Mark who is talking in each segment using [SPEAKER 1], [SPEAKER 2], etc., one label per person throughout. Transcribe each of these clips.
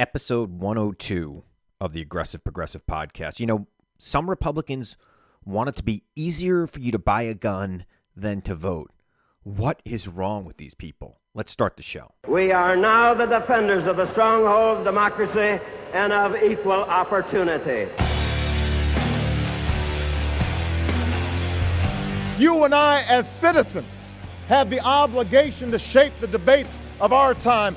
[SPEAKER 1] episode 102 of the Aggressive Progressive podcast. You know, some Republicans want it to be easier for you to buy a gun than to vote. What is wrong with these people? Let's start the show.
[SPEAKER 2] We are now the defenders of the stronghold of democracy and of equal opportunity.
[SPEAKER 3] You and I, as citizens, have the obligation to shape the debates of our time,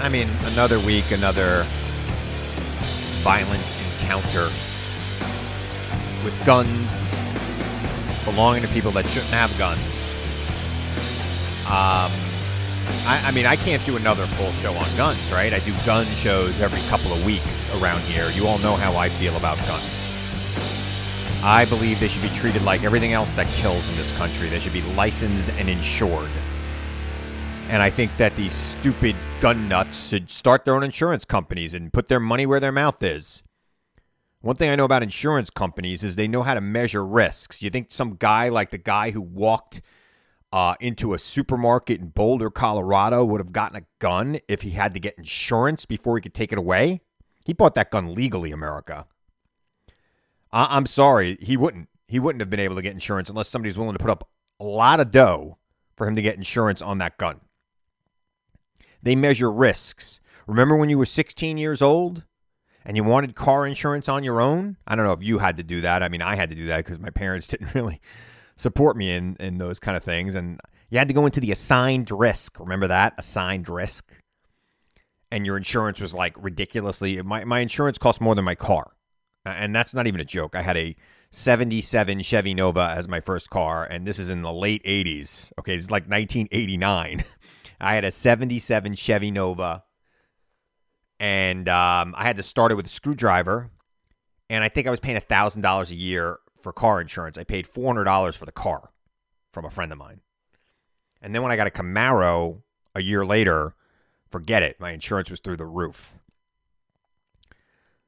[SPEAKER 1] I mean, another week, another violent encounter with guns belonging to people that shouldn't have guns. Um, I, I, mean, I can't do another full show on guns, right? I do gun shows every couple of weeks around here. You all know how I feel about guns. I believe they should be treated like everything else that kills in this country. They should be licensed and insured. And I think that these stupid gun nuts should start their own insurance companies and put their money where their mouth is. One thing I know about insurance companies is they know how to measure risks. You think some guy like the guy who walked uh, into a supermarket in Boulder, Colorado, would have gotten a gun if he had to get insurance before he could take it away? He bought that gun legally, America. I- I'm sorry, he wouldn't. He wouldn't have been able to get insurance unless somebody's willing to put up a lot of dough for him to get insurance on that gun. They measure risks. Remember when you were 16 years old and you wanted car insurance on your own? I don't know if you had to do that. I mean, I had to do that because my parents didn't really support me in, in those kind of things. And you had to go into the assigned risk. Remember that? Assigned risk. And your insurance was like ridiculously, my, my insurance cost more than my car. And that's not even a joke. I had a 77 Chevy Nova as my first car, and this is in the late 80s. Okay, it's like 1989. I had a 77 Chevy Nova, and um, I had to start it with a screwdriver. And I think I was paying $1,000 a year for car insurance. I paid $400 for the car from a friend of mine. And then when I got a Camaro a year later, forget it. My insurance was through the roof.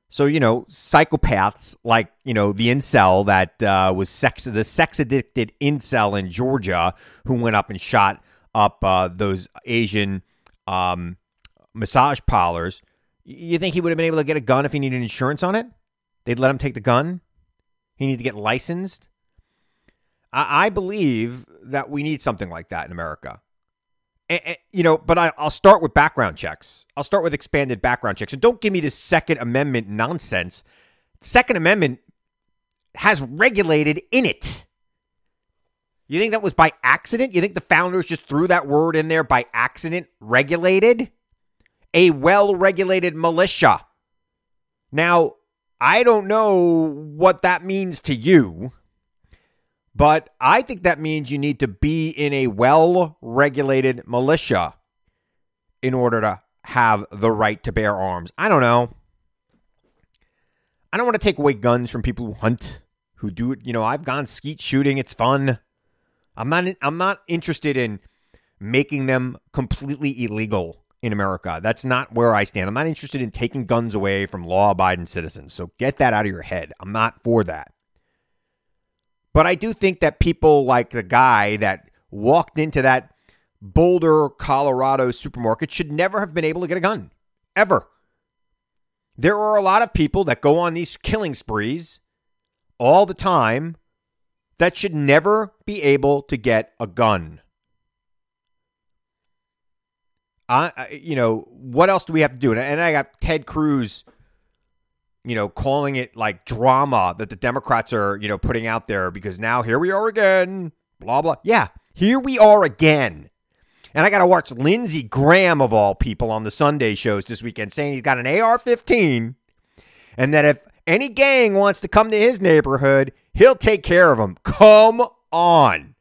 [SPEAKER 1] So, you know, psychopaths like, you know, the incel that uh, was sex, the sex addicted incel in Georgia who went up and shot up uh, those Asian um, massage parlors. You think he would have been able to get a gun if he needed insurance on it? They'd let him take the gun? He needed to get licensed? I, I believe that we need something like that in America. And, and, you know, but I, I'll start with background checks. I'll start with expanded background checks. And don't give me this Second Amendment nonsense. Second Amendment has regulated in it you think that was by accident? You think the founders just threw that word in there by accident? Regulated? A well regulated militia. Now, I don't know what that means to you, but I think that means you need to be in a well regulated militia in order to have the right to bear arms. I don't know. I don't want to take away guns from people who hunt, who do it. You know, I've gone skeet shooting, it's fun. I'm not I'm not interested in making them completely illegal in America. That's not where I stand. I'm not interested in taking guns away from law-abiding citizens. So get that out of your head. I'm not for that. But I do think that people like the guy that walked into that Boulder, Colorado supermarket should never have been able to get a gun. Ever. There are a lot of people that go on these killing sprees all the time that should never be able to get a gun. I, you know, what else do we have to do? And, and I got Ted Cruz, you know, calling it like drama that the Democrats are, you know, putting out there because now here we are again, blah, blah. Yeah, here we are again. And I got to watch Lindsey Graham, of all people, on the Sunday shows this weekend saying he's got an AR 15 and that if any gang wants to come to his neighborhood, he'll take care of them. Come on.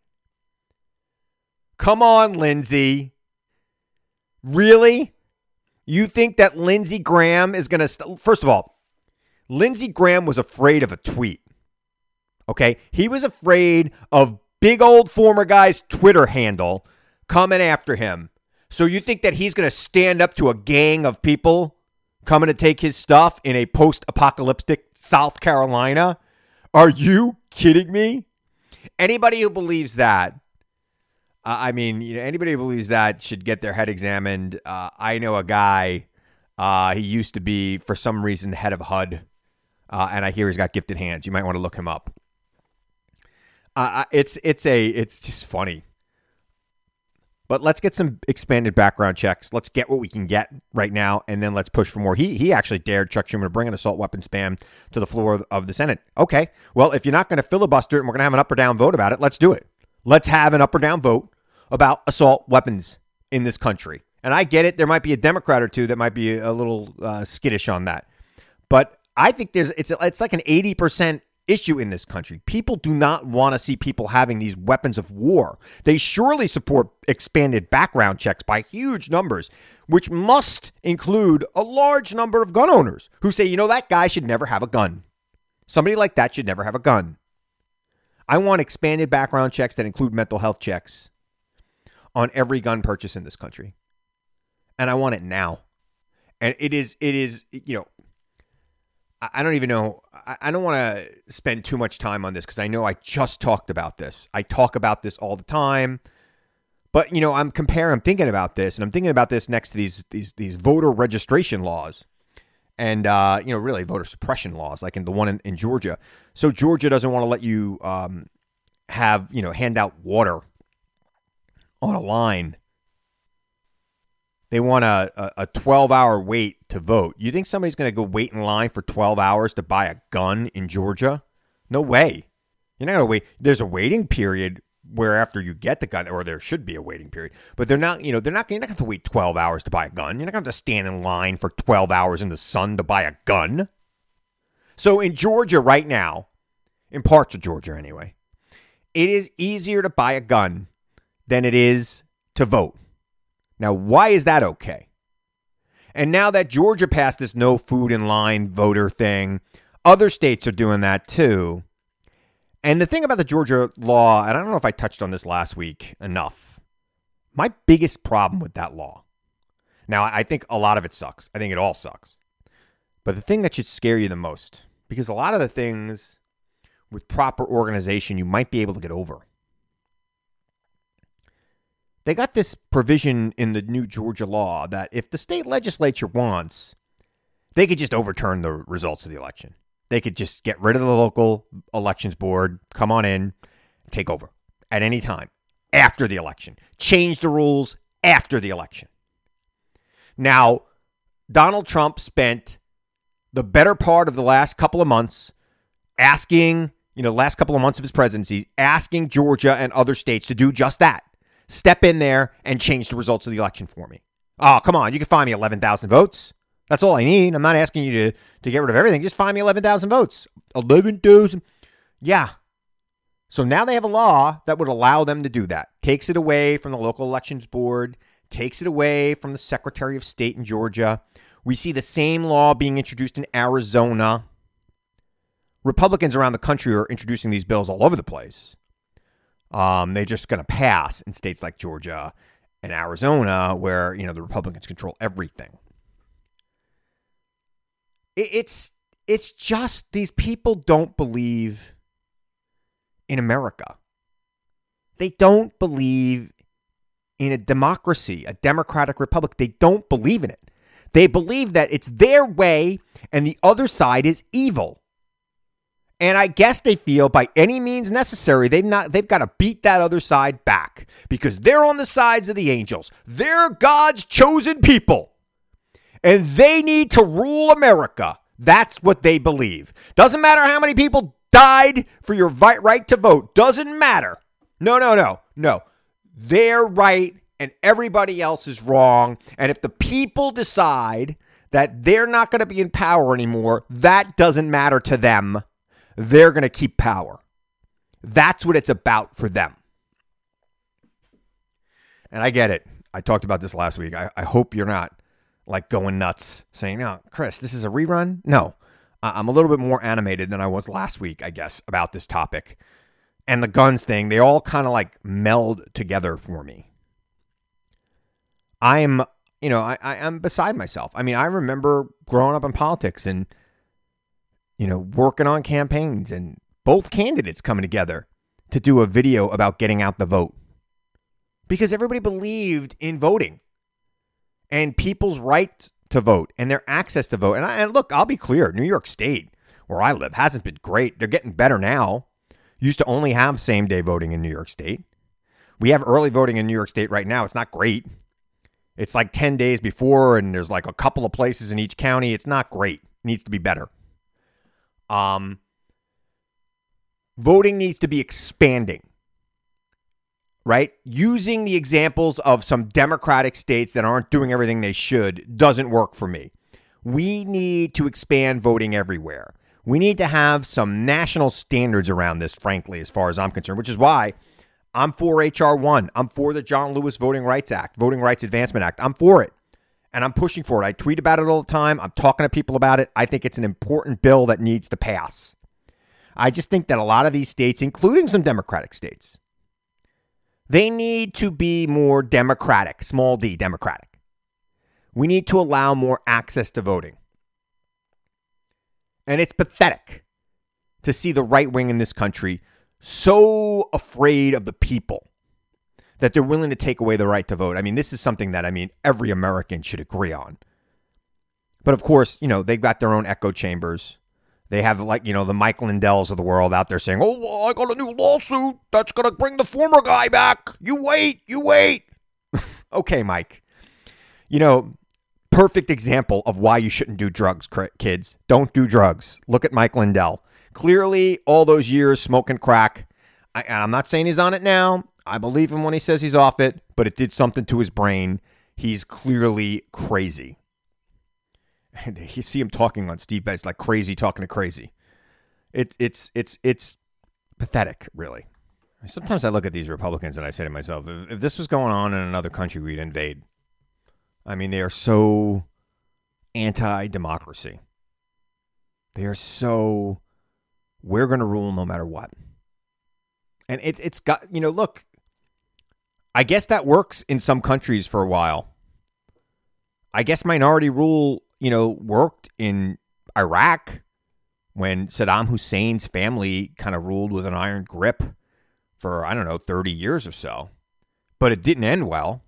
[SPEAKER 1] Come on, Lindsey. Really? You think that Lindsey Graham is going to. St- First of all, Lindsey Graham was afraid of a tweet. Okay? He was afraid of big old former guy's Twitter handle coming after him. So you think that he's going to stand up to a gang of people coming to take his stuff in a post apocalyptic South Carolina? Are you kidding me? Anybody who believes that, uh, I mean, you know, anybody who believes that should get their head examined. Uh, I know a guy. Uh, he used to be, for some reason, the head of HUD, uh, and I hear he's got gifted hands. You might want to look him up. Uh, it's it's a it's just funny. But let's get some expanded background checks. Let's get what we can get right now, and then let's push for more. He he actually dared Chuck Schumer to bring an assault weapons ban to the floor of, the Senate. Okay, well, if you're not going to filibuster it and we're going to have an up or down vote about it, let's do it. Let's have an up or down vote about assault weapons in this country. And I get it. There might be a Democrat or two that might be a little uh, skittish on that, but I think there's it's it's like an eighty percent issue in this country. People do not want to see people having these weapons of war. They surely support expanded background checks by huge numbers, which must include a large number of gun owners who say, you know, that guy should never have a gun. Somebody like that should never have a gun. I want expanded background checks that include mental health checks on every gun purchase in this country. And I want it now. And it is, it is, you know, I don't even know. I don't want to spend too much time on this because I know I just talked about this. I talk about this all the time. But you know, I'm comparing. I'm thinking about this, and I'm thinking about this next to these these these voter registration laws, and uh, you know, really voter suppression laws, like in the one in, in Georgia. So Georgia doesn't want to let you um, have you know hand out water on a line. They want a, a, a 12 hour wait to vote. You think somebody's going to go wait in line for 12 hours to buy a gun in Georgia? No way. You're not going to wait. There's a waiting period where after you get the gun, or there should be a waiting period, but they're not, you know, they're not, you're not going to have to wait 12 hours to buy a gun. You're not going to have to stand in line for 12 hours in the sun to buy a gun. So in Georgia right now, in parts of Georgia anyway, it is easier to buy a gun than it is to vote. Now, why is that okay? And now that Georgia passed this no food in line voter thing, other states are doing that too. And the thing about the Georgia law, and I don't know if I touched on this last week enough, my biggest problem with that law. Now, I think a lot of it sucks. I think it all sucks. But the thing that should scare you the most, because a lot of the things with proper organization you might be able to get over. They got this provision in the new Georgia law that if the state legislature wants, they could just overturn the results of the election. They could just get rid of the local elections board, come on in, take over at any time after the election, change the rules after the election. Now, Donald Trump spent the better part of the last couple of months asking, you know, last couple of months of his presidency, asking Georgia and other states to do just that. Step in there and change the results of the election for me. Oh, come on. You can find me 11,000 votes. That's all I need. I'm not asking you to, to get rid of everything. Just find me 11,000 votes. 11,000. Yeah. So now they have a law that would allow them to do that. Takes it away from the local elections board, takes it away from the Secretary of State in Georgia. We see the same law being introduced in Arizona. Republicans around the country are introducing these bills all over the place. Um, they're just going to pass in states like Georgia and Arizona, where you know the Republicans control everything. It, it's it's just these people don't believe in America. They don't believe in a democracy, a democratic republic. They don't believe in it. They believe that it's their way and the other side is evil. And I guess they feel by any means necessary, they've not they've got to beat that other side back because they're on the sides of the angels. They're God's chosen people. And they need to rule America. That's what they believe. Doesn't matter how many people died for your right to vote. Doesn't matter. No, no, no, no. They're right and everybody else is wrong. And if the people decide that they're not going to be in power anymore, that doesn't matter to them. They're going to keep power. That's what it's about for them. And I get it. I talked about this last week. I, I hope you're not like going nuts saying, no, Chris, this is a rerun. No, I'm a little bit more animated than I was last week, I guess, about this topic. And the guns thing, they all kind of like meld together for me. I'm, you know, I, I am beside myself. I mean, I remember growing up in politics and, you know, working on campaigns and both candidates coming together to do a video about getting out the vote because everybody believed in voting and people's right to vote and their access to vote. And, I, and look, I'll be clear New York State, where I live, hasn't been great. They're getting better now. Used to only have same day voting in New York State. We have early voting in New York State right now. It's not great. It's like 10 days before, and there's like a couple of places in each county. It's not great. It needs to be better. Um, voting needs to be expanding, right? Using the examples of some Democratic states that aren't doing everything they should doesn't work for me. We need to expand voting everywhere. We need to have some national standards around this, frankly, as far as I'm concerned, which is why I'm for H.R. 1. I'm for the John Lewis Voting Rights Act, Voting Rights Advancement Act. I'm for it. And I'm pushing for it. I tweet about it all the time. I'm talking to people about it. I think it's an important bill that needs to pass. I just think that a lot of these states, including some Democratic states, they need to be more democratic, small d, democratic. We need to allow more access to voting. And it's pathetic to see the right wing in this country so afraid of the people that they're willing to take away the right to vote. I mean, this is something that I mean every American should agree on. But of course, you know, they've got their own echo chambers. They have like, you know, the Mike Lindells of the world out there saying, "Oh, I got a new lawsuit that's going to bring the former guy back. You wait, you wait." okay, Mike. You know, perfect example of why you shouldn't do drugs, kids. Don't do drugs. Look at Mike Lindell. Clearly, all those years smoking crack. I, I'm not saying he's on it now. I believe him when he says he's off it, but it did something to his brain. He's clearly crazy. And you see him talking on Steve Bannon, like crazy talking to crazy. It, it's it's it's pathetic, really. Sometimes I look at these Republicans and I say to myself, if, if this was going on in another country, we'd invade. I mean, they are so anti-democracy. They are so we're going to rule no matter what. And it, it's got, you know, look, I guess that works in some countries for a while. I guess minority rule, you know, worked in Iraq when Saddam Hussein's family kind of ruled with an iron grip for, I don't know, 30 years or so. But it didn't end well.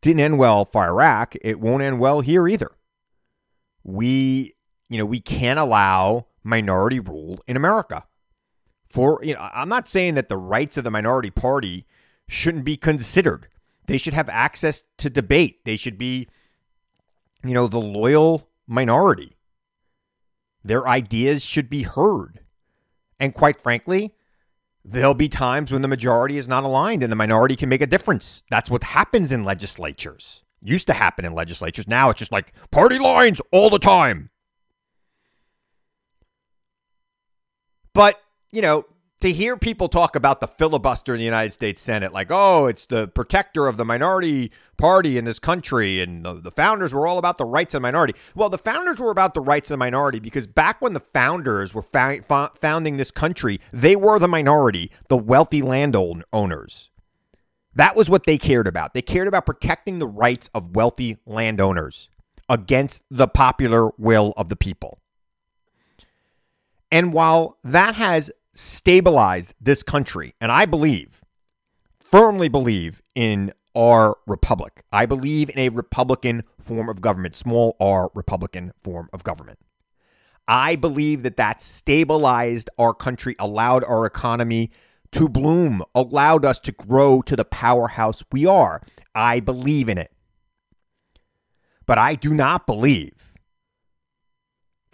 [SPEAKER 1] didn't end well for Iraq. It won't end well here either. We, you know, we can't allow minority rule in America. For you know, I'm not saying that the rights of the minority party shouldn't be considered. They should have access to debate. They should be, you know, the loyal minority. Their ideas should be heard. And quite frankly, there'll be times when the majority is not aligned and the minority can make a difference. That's what happens in legislatures. Used to happen in legislatures. Now it's just like party lines all the time. But, you know, to hear people talk about the filibuster in the United States Senate, like, oh, it's the protector of the minority party in this country, and the, the, founders were all about the rights of the minority. Well, the founders were about the rights of the minority because back when the founders were founding this country, they were the minority, the wealthy landowners. That was what they cared about. They cared about protecting the rights of wealthy landowners against the popular will of the people. And while that has stabilized this country, and I believe, firmly believe in our republic, I believe in a Republican form of government, small r Republican form of government. I believe that that stabilized our country, allowed our economy to bloom, allowed us to grow to the powerhouse we are. I believe in it. But I do not believe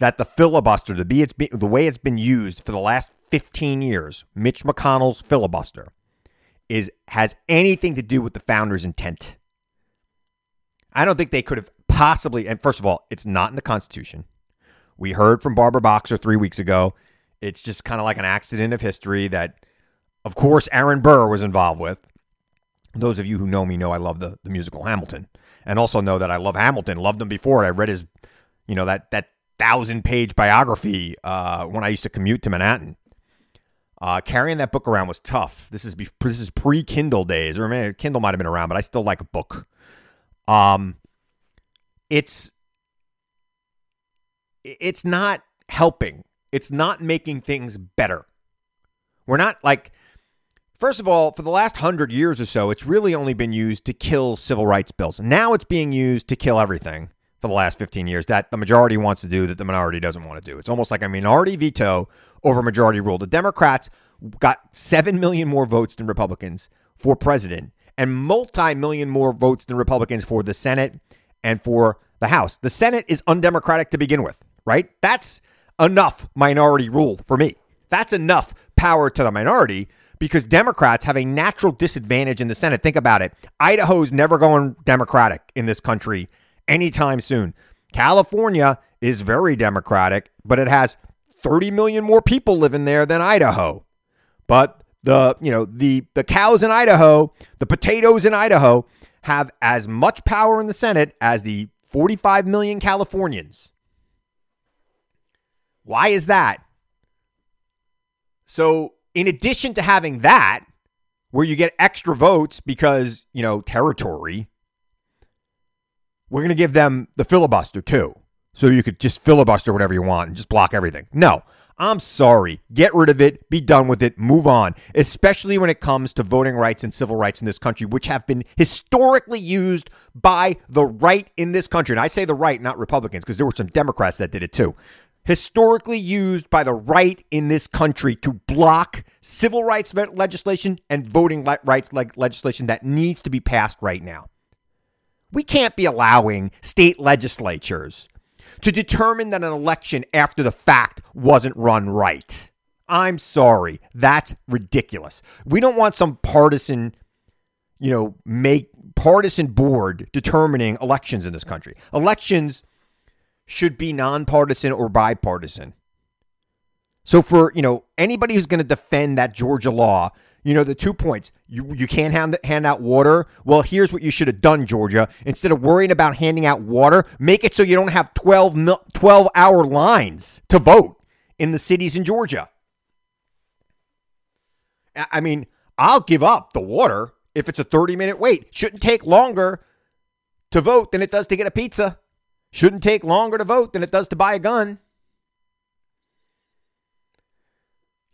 [SPEAKER 1] that the filibuster, the, be it's be, the way it's been used for the last 15 years, Mitch McConnell's filibuster, is has anything to do with the founder's intent. I don't think they could have possibly, and first of all, it's not in the Constitution. We heard from Barbara Boxer three weeks ago. It's just kind of like an accident of history that, of course, Aaron Burr was involved with. Those of you who know me know I love the, the musical Hamilton, and also know that I love Hamilton. Loved him before. I read his, you know, that that thousand page biography uh, when I used to commute to Manhattan. Uh, carrying that book around was tough. This is this is pre Kindle days, or maybe Kindle might have been around, but I still like a book. Um, it's it's not helping. It's not making things better. We're not like First of all, for the last hundred years or so, it's really only been used to kill civil rights bills. Now it's being used to kill everything for the last 15 years that the majority wants to do that the minority doesn't want to do. It's almost like a minority veto over majority rule. The Democrats got 7 million more votes than Republicans for president and multi million more votes than Republicans for the Senate and for the House. The Senate is undemocratic to begin with, right? That's enough minority rule for me. That's enough power to the minority because Democrats have a natural disadvantage in the Senate. Think about it. Idaho's never going Democratic in this country anytime soon. California is very Democratic, but it has 30 million more people living there than Idaho. But the, you know, the the cows in Idaho, the potatoes in Idaho have as much power in the Senate as the 45 million Californians. Why is that? So in addition to having that, where you get extra votes because, you know, territory, we're going to give them the filibuster too. So you could just filibuster whatever you want and just block everything. No, I'm sorry. Get rid of it. Be done with it. Move on. Especially when it comes to voting rights and civil rights in this country, which have been historically used by the right in this country. And I say the right, not Republicans, because there were some Democrats that did it too historically used by the right in this country to block civil rights legislation and voting rights legislation that needs to be passed right now. We can't be allowing state legislatures to determine that an election after the fact wasn't run right. I'm sorry. That's ridiculous. We don't want some partisan, you know, make partisan board determining elections in this country. Elections should be nonpartisan or bipartisan. So for, you know, anybody who's going to defend that Georgia law, you know, the two points, you, you can't hand, hand out water. Well, here's what you should have done, Georgia. Instead of worrying about handing out water, make it so you don't have 12, 12 hour lines to vote in the cities in Georgia. I mean, I'll give up the water if it's a 30 minute wait. Shouldn't take longer to vote than it does to get a pizza. Shouldn't take longer to vote than it does to buy a gun.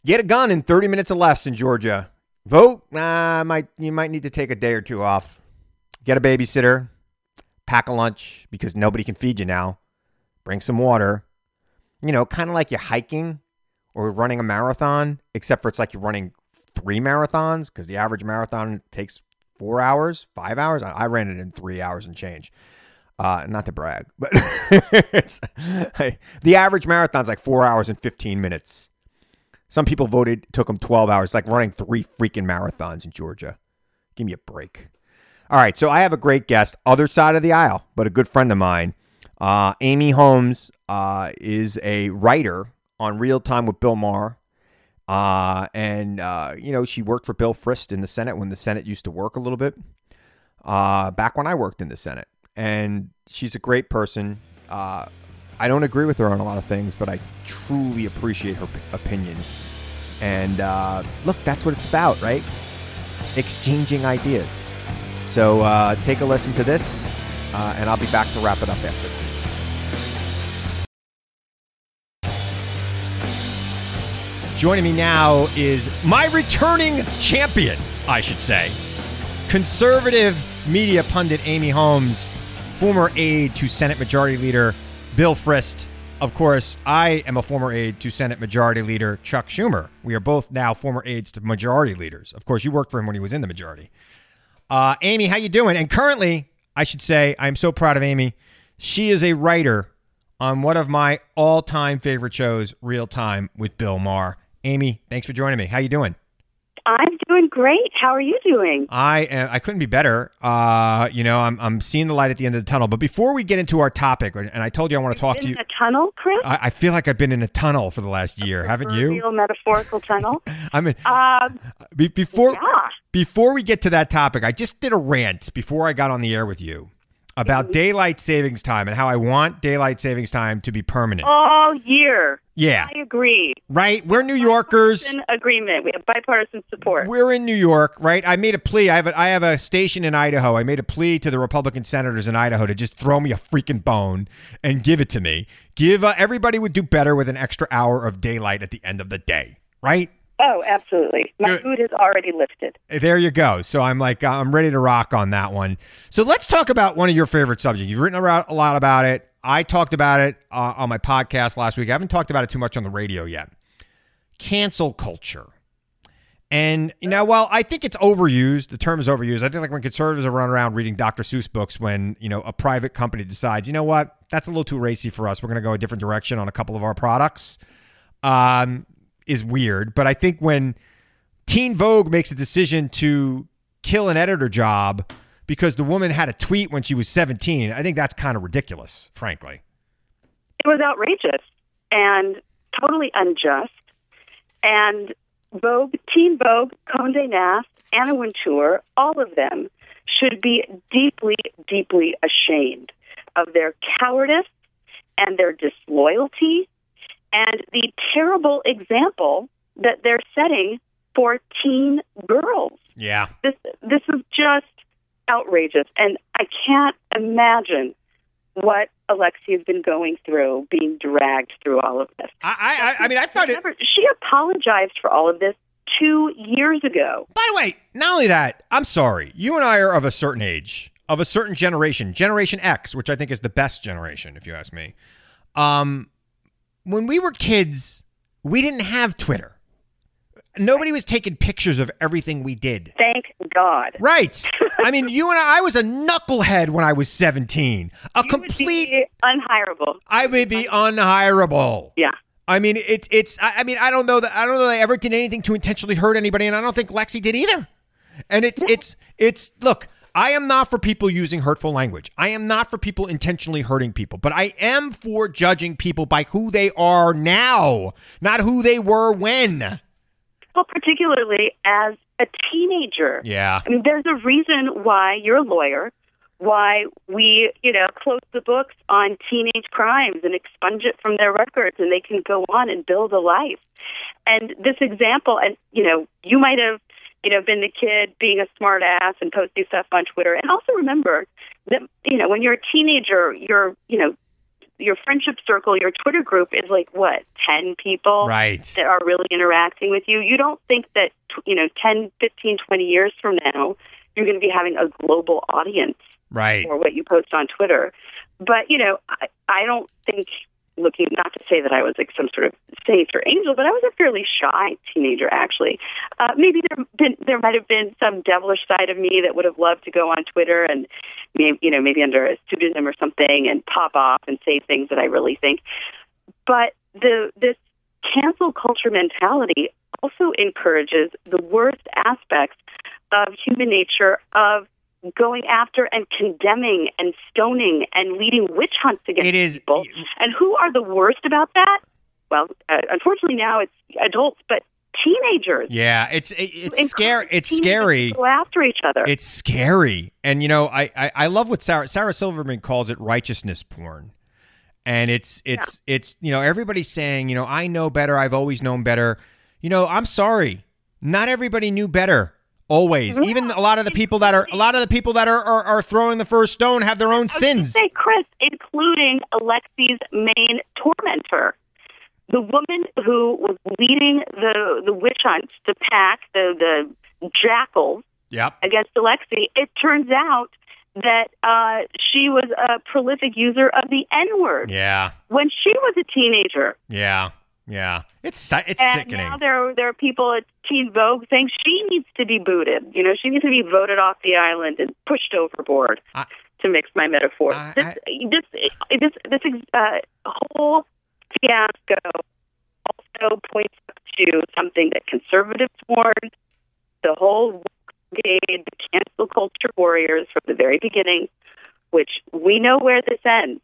[SPEAKER 1] Get a gun in 30 minutes or less in Georgia. Vote, nah, might you might need to take a day or two off. Get a babysitter, pack a lunch because nobody can feed you now. Bring some water. You know, kind of like you're hiking or running a marathon, except for it's like you're running three marathons because the average marathon takes four hours, five hours. I, I ran it in three hours and change. Uh, not to brag, but it's, the average marathon's like four hours and 15 minutes. Some people voted took them 12 hours, like running three freaking marathons in Georgia. Give me a break. All right, so I have a great guest, other side of the aisle, but a good friend of mine. Uh, Amy Holmes uh, is a writer on Real Time with Bill Maher. Uh, and, uh, you know, she worked for Bill Frist in the Senate when the Senate used to work a little bit. Uh, back when I worked in the Senate and she's a great person. I don't agree with her on a lot of things, but I truly appreciate her p- opinion. And uh, look, that's what it's about, right? Exchanging ideas. So uh, take a listen to this, uh, and I'll be back to wrap it up after. Joining me now is my returning champion, I should say, conservative media pundit Amy Holmes former aide to Senate Majority Leader Bill Frist. of course, I am a former aide to Senate Majority Leader Chuck Schumer. We are both now former aides to majority leaders. Of course, you worked for him when he was in the majority. Uh, Amy, how you doing? And currently, I should say, I'm so proud of Amy. She is a writer on one of my all-time favorite shows, Real Time with Bill Maher. Amy, thanks for joining me. How you doing?
[SPEAKER 4] I'm doing great. How are you doing?
[SPEAKER 1] I am, I couldn't be better. Uh, you know, I'm I'm seeing the light at the end of the tunnel. But before we get into our topic, and I told you I want to talk
[SPEAKER 4] in
[SPEAKER 1] to you.
[SPEAKER 4] a tunnel, Chris?
[SPEAKER 1] I, I feel like I've been in a tunnel for the last year, haven't you?
[SPEAKER 4] Real metaphorical tunnel.
[SPEAKER 1] I mean,
[SPEAKER 4] um,
[SPEAKER 1] be, before
[SPEAKER 4] yeah.
[SPEAKER 1] before we get to that topic, I just did a rant before I got on the air with you about daylight savings time and how I want daylight savings time to be permanent.
[SPEAKER 4] all year.
[SPEAKER 1] Yeah,
[SPEAKER 4] I agree.
[SPEAKER 1] right. We're New Yorkers.
[SPEAKER 4] Bipartisan agreement. We have bipartisan support.
[SPEAKER 1] We're in New York, right? I made a plea. I have a, I have a station in Idaho. I made a plea to the Republican senators in Idaho to just throw me a freaking bone and give it to me. Give uh, everybody would do better with an extra hour of daylight at the end of the day, right?
[SPEAKER 4] Oh, absolutely. My
[SPEAKER 1] Good.
[SPEAKER 4] mood has already lifted.
[SPEAKER 1] There you go. So I'm like I'm ready to rock on that one. So let's talk about one of your favorite subjects. You've written about a lot about it. I talked about it uh, on my podcast last week. I haven't talked about it too much on the radio yet. Cancel culture. And you know, while I think it's overused, the term is overused. I think like when conservatives are running around reading Dr. Seuss books when, you know, a private company decides, you know what, that's a little too racy for us. We're gonna go a different direction on a couple of our products. Um, is weird. But I think when Teen Vogue makes a decision to kill an editor job because the woman had a tweet when she was 17, I think that's kind of ridiculous, frankly.
[SPEAKER 4] It was outrageous and totally unjust. And Vogue, Teen Vogue, Condé Nast, Anna Wintour, all of them should be deeply, deeply ashamed of their cowardice and their disloyalty and the terrible example that they're setting for teen girls.
[SPEAKER 1] Yeah.
[SPEAKER 4] This this is just outrageous, and I can't imagine what Alexi has been going through, being dragged through all of this.
[SPEAKER 1] I I, I mean I find it
[SPEAKER 4] she apologized for all of this two years ago.
[SPEAKER 1] By the way, not only that, I'm sorry. You and I are of a certain age, of a certain generation, Generation X, which I think is the best generation, if you ask me. Um, when we were kids, we didn't have Twitter. Nobody was taking pictures of everything we did.
[SPEAKER 4] Thank God.
[SPEAKER 1] Right. I mean, you and I, I was a knucklehead when I was 17. A
[SPEAKER 4] You
[SPEAKER 1] complete,
[SPEAKER 4] would be unhireable.
[SPEAKER 1] I would be unhireable.
[SPEAKER 4] Yeah.
[SPEAKER 1] I mean, it's it's. I I mean, I don't know that I don't know that I ever did anything to intentionally hurt anybody, and I don't think Lexi did either. And it's it's it's look. I am not for people using hurtful language. I am not for people intentionally hurting people, but I am for judging people by who they are now, not who they were when.
[SPEAKER 4] Well, particularly as a teenager.
[SPEAKER 1] Yeah.
[SPEAKER 4] I mean, there's a reason why you're a lawyer, why we, you know, close the books on teenage crimes and expunge it from their records and they can go on and build a life. And this example, and, you know, you might have, you know, been the kid being a smart ass and posting stuff on Twitter. And also remember that, you know, when you're a teenager, you're, you know, your friendship circle, your Twitter group is like what, 10 people?
[SPEAKER 1] Right.
[SPEAKER 4] that are really interacting with you. You don't think that, you know, 10, 15, 20 years from now, you're going to be having a global audience
[SPEAKER 1] Right.
[SPEAKER 4] for what you post on Twitter. But, you know, I, I don't think, looking, not to say that I was like some sort of saint or angel, but I was a fairly shy teenager, actually. Uh, maybe there, been, there might have been some devilish side of me that would have loved to go on Twitter and, maybe, you know, maybe under a pseudonym or something and pop off and say things that I really think. But the this cancel culture mentality also encourages the worst aspects of human nature of going after and condemning and stoning and leading witch hunts against
[SPEAKER 1] It is-
[SPEAKER 4] people. And who are the worst about that? Well, uh, unfortunately now it's adults, but teenagers.
[SPEAKER 1] Yeah, it's it, it's scary. It's scary.
[SPEAKER 4] Go after each other.
[SPEAKER 1] It's scary. And you know, I, I I love what Sarah Sarah Silverman calls it righteousness porn. And it's it's it's you know, everybody's saying, you know, I know better, I've always known better. You know, I'm sorry. Not everybody knew better. Always. Even a lot of the people that are a lot of the people that are, are, are throwing the first stone have their own
[SPEAKER 4] I
[SPEAKER 1] sins.
[SPEAKER 4] say, Chris, including Alexi's main tormentor, the woman who was leading the the witch hunts to pack the the jackals
[SPEAKER 1] Yep.
[SPEAKER 4] against Alexi. It turns out that uh, she was a prolific user of the N word
[SPEAKER 1] Yeah.
[SPEAKER 4] when she was a teenager.
[SPEAKER 1] Yeah. Yeah. It's it's
[SPEAKER 4] and
[SPEAKER 1] sickening.
[SPEAKER 4] now there there are people at Teen Vogue saying she needs to be booted. You know, she needs to be voted off the island and pushed overboard.
[SPEAKER 1] I-
[SPEAKER 4] to mix my metaphors,
[SPEAKER 1] I-
[SPEAKER 4] this, this this this uh, whole fiasco also points to something that conservatives warned. The whole brigade, the cancel culture warriors from the very beginning, which we know where this ends,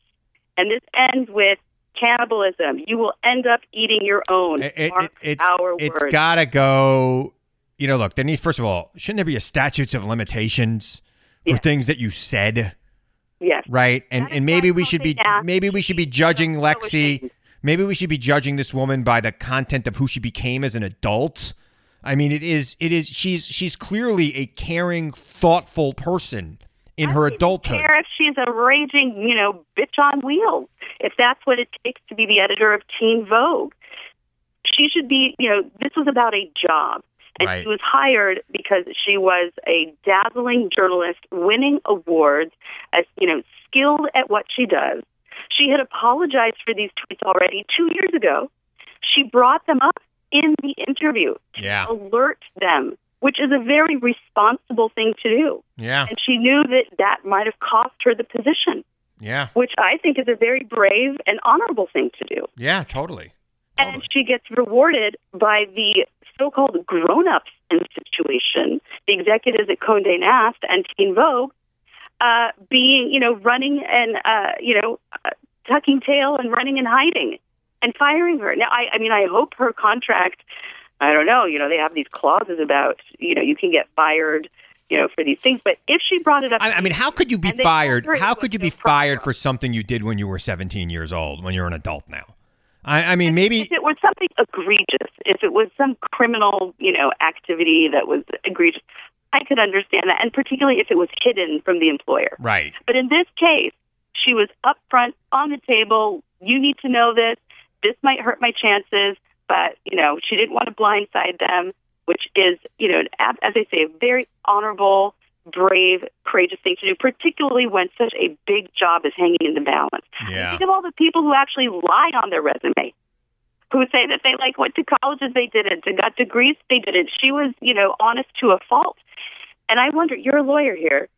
[SPEAKER 4] and this ends with cannibalism. You will end up eating your own.
[SPEAKER 1] It- it-
[SPEAKER 4] Mark
[SPEAKER 1] it's
[SPEAKER 4] our
[SPEAKER 1] it's
[SPEAKER 4] words.
[SPEAKER 1] got to go. You know, look, there needs first of all, shouldn't there be a statutes of limitations for
[SPEAKER 4] Yeah.
[SPEAKER 1] things that you said,
[SPEAKER 4] yes.
[SPEAKER 1] right? And
[SPEAKER 4] That is
[SPEAKER 1] and maybe we should be
[SPEAKER 4] Conde Nast
[SPEAKER 1] maybe we should be judging
[SPEAKER 4] so
[SPEAKER 1] Lexi.
[SPEAKER 4] ashamed.
[SPEAKER 1] Maybe we should be judging this woman by the content of who she became as an adult. I mean, it is it is she's she's clearly a caring, thoughtful person in her
[SPEAKER 4] I don't
[SPEAKER 1] adulthood.
[SPEAKER 4] care if she's a raging, you know, bitch on wheels. If that's what it takes to be the editor of Teen Vogue, she should be. You know, this was about a job, and
[SPEAKER 1] Right.
[SPEAKER 4] she was hired because she was a dazzling journalist, winning awards, as you know, skilled at what she does. She had apologized for these tweets already two years ago. She brought them up in the interview to
[SPEAKER 1] Yeah.
[SPEAKER 4] alert them, which is a very responsible thing to do
[SPEAKER 1] Yeah.
[SPEAKER 4] and she knew that that might have cost her the position,
[SPEAKER 1] Yeah.
[SPEAKER 4] which I think is a very brave and honorable thing to do.
[SPEAKER 1] Yeah, totally.
[SPEAKER 4] And she gets rewarded by the so-called grown-ups in the situation, the executives at Condé Nast and Teen Vogue, uh, being, you know, running and, uh, you know, uh, tucking tail and running and hiding and firing her. Now, I, I mean, I hope her contract, I don't know, you know, they have these clauses about, you know, you can get fired, you know, for these things. But if she brought it up,
[SPEAKER 1] I, I mean, how could you be
[SPEAKER 4] And they told
[SPEAKER 1] fired? How could you be fired for something you did when you were 17 years old, when you're an adult now? I, I mean, maybe
[SPEAKER 4] if it was something egregious, if it was some criminal, you know, activity that was egregious, I could understand that, and particularly if it was hidden from the employer.
[SPEAKER 1] right.
[SPEAKER 4] But in this case, she was upfront on the table. You need to know this. This might hurt my chances, but you know, she didn't want to blindside them, which is, you know, as I say, a very honorable, brave, courageous thing to do, particularly when such a big job is hanging in the balance.
[SPEAKER 1] Yeah.
[SPEAKER 4] Think of all the people who actually lie on their resume, who say that they like went to colleges they didn't and got degrees they didn't. She was, you know, honest to a fault. And I wonder, you're a lawyer here.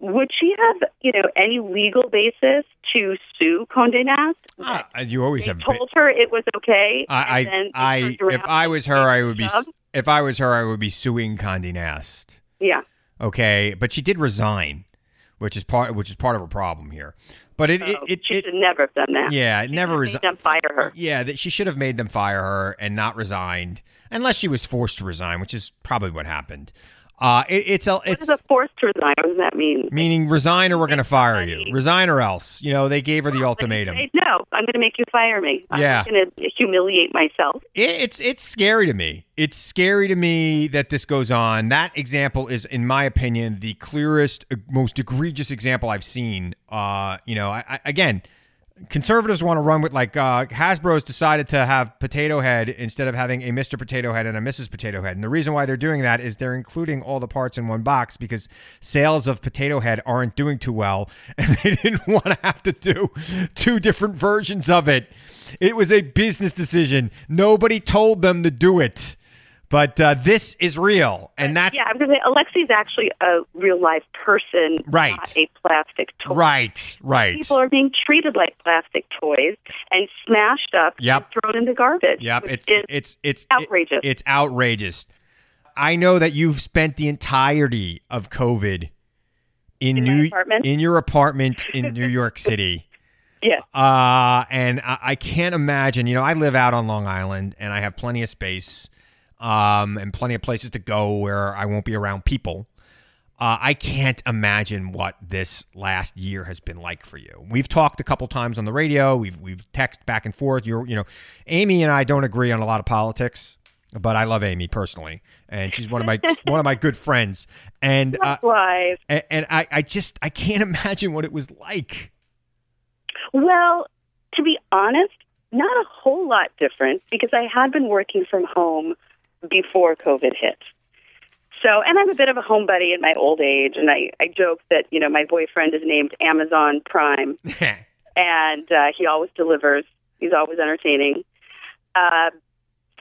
[SPEAKER 4] Would she have, you know, any legal basis to sue Condé Nast?
[SPEAKER 1] Uh, you always have.
[SPEAKER 4] told her it was okay.
[SPEAKER 1] I, I, I, if I was her, I would be.
[SPEAKER 4] shoved.
[SPEAKER 1] If I was her, I would be suing Condé Nast.
[SPEAKER 4] Yeah.
[SPEAKER 1] Okay, but she did resign, which is part, which is part of her problem here. But it, it,
[SPEAKER 4] Oh,
[SPEAKER 1] it,
[SPEAKER 4] she
[SPEAKER 1] it
[SPEAKER 4] should never have done that.
[SPEAKER 1] yeah, it
[SPEAKER 4] She
[SPEAKER 1] never
[SPEAKER 4] them fire her.
[SPEAKER 1] Yeah, that she should have made them fire her and not resigned, unless she was forced to resign, which is probably what happened. Uh, it, it's a,
[SPEAKER 4] What
[SPEAKER 1] it's
[SPEAKER 4] is a forced resign? What does that mean?
[SPEAKER 1] meaning resign or we're going to fire you. Resign or else. You know, they gave her the ultimatum.
[SPEAKER 4] Say, no, I'm going to make you fire me. I'm
[SPEAKER 1] Yeah.
[SPEAKER 4] going to humiliate myself.
[SPEAKER 1] It, it's it's scary to me. It's scary to me that this goes on. That example is, in my opinion, the clearest, most egregious example I've seen. Uh, you know, I, I, again, conservatives want to run with like uh, Hasbro's decided to have Potato Head instead of having a Mr. Potato Head and a Mrs. Potato Head, and the reason why they're doing that is they're including all the parts in one box because sales of Potato Head aren't doing too well, and they didn't want to have to do two different versions of it. It was a business decision. Nobody told them to do it. But uh, this is real, and that's
[SPEAKER 4] Yeah, I'm going to say Alexi's actually a real life person,
[SPEAKER 1] Right.
[SPEAKER 4] not a plastic toy.
[SPEAKER 1] right, right.
[SPEAKER 4] People are being treated like plastic toys and smashed up
[SPEAKER 1] Yep.
[SPEAKER 4] and thrown in the garbage.
[SPEAKER 1] Yep, it's it's it's
[SPEAKER 4] outrageous.
[SPEAKER 1] it's outrageous. I know that you've spent the entirety of COVID in,
[SPEAKER 4] In
[SPEAKER 1] New
[SPEAKER 4] apartment?
[SPEAKER 1] in your apartment in New York City.
[SPEAKER 4] yeah.
[SPEAKER 1] Uh, and I, I can't imagine. You know, I live out on Long Island, and I have plenty of space, um, and plenty of places to go where I won't be around people. Uh, I can't imagine what this last year has been like for you. We've talked a couple times on the radio. We've we've texted back and forth. You're you know, Amy and I don't agree on a lot of politics, but I love Amy personally, and she's one of my one of my good friends. And uh,
[SPEAKER 4] Likewise.
[SPEAKER 1] and, and I I just I can't imagine what it was like.
[SPEAKER 4] Well, to be honest, not a whole lot different because I had been working from home before COVID hit. So, and I'm a bit of a homebody in my old age, and I, I joke that, you know, my boyfriend is named Amazon Prime, and uh, he always delivers. He's always entertaining. Uh,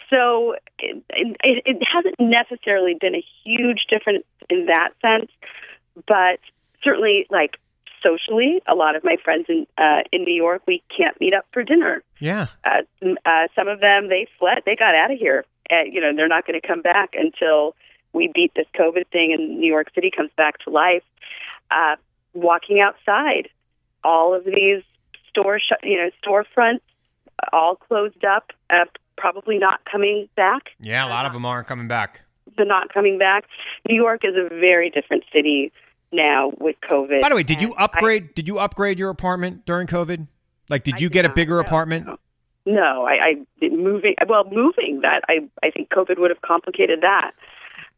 [SPEAKER 4] so it, it, it hasn't necessarily been a huge difference in that sense, but certainly, like socially, a lot of my friends in uh, in New York, we can't meet up for dinner.
[SPEAKER 1] Yeah.
[SPEAKER 4] Uh, uh, some of them they fled, they got out of here. Uh, you know, they're not going to come back until we beat this COVID thing and New York City comes back to life. Uh, walking outside, all of these store, sh- you know, storefronts, all closed up. Uh, probably not coming back.
[SPEAKER 1] Yeah, a lot of them aren't coming back.
[SPEAKER 4] The not coming back. New York is a very different city now with COVID.
[SPEAKER 1] By the way, did you
[SPEAKER 4] And I-
[SPEAKER 1] upgrade? did you upgrade your apartment during COVID? Like, did you get a bigger apartment?
[SPEAKER 4] No, I, I moving. Well, moving that I I think COVID would have complicated that,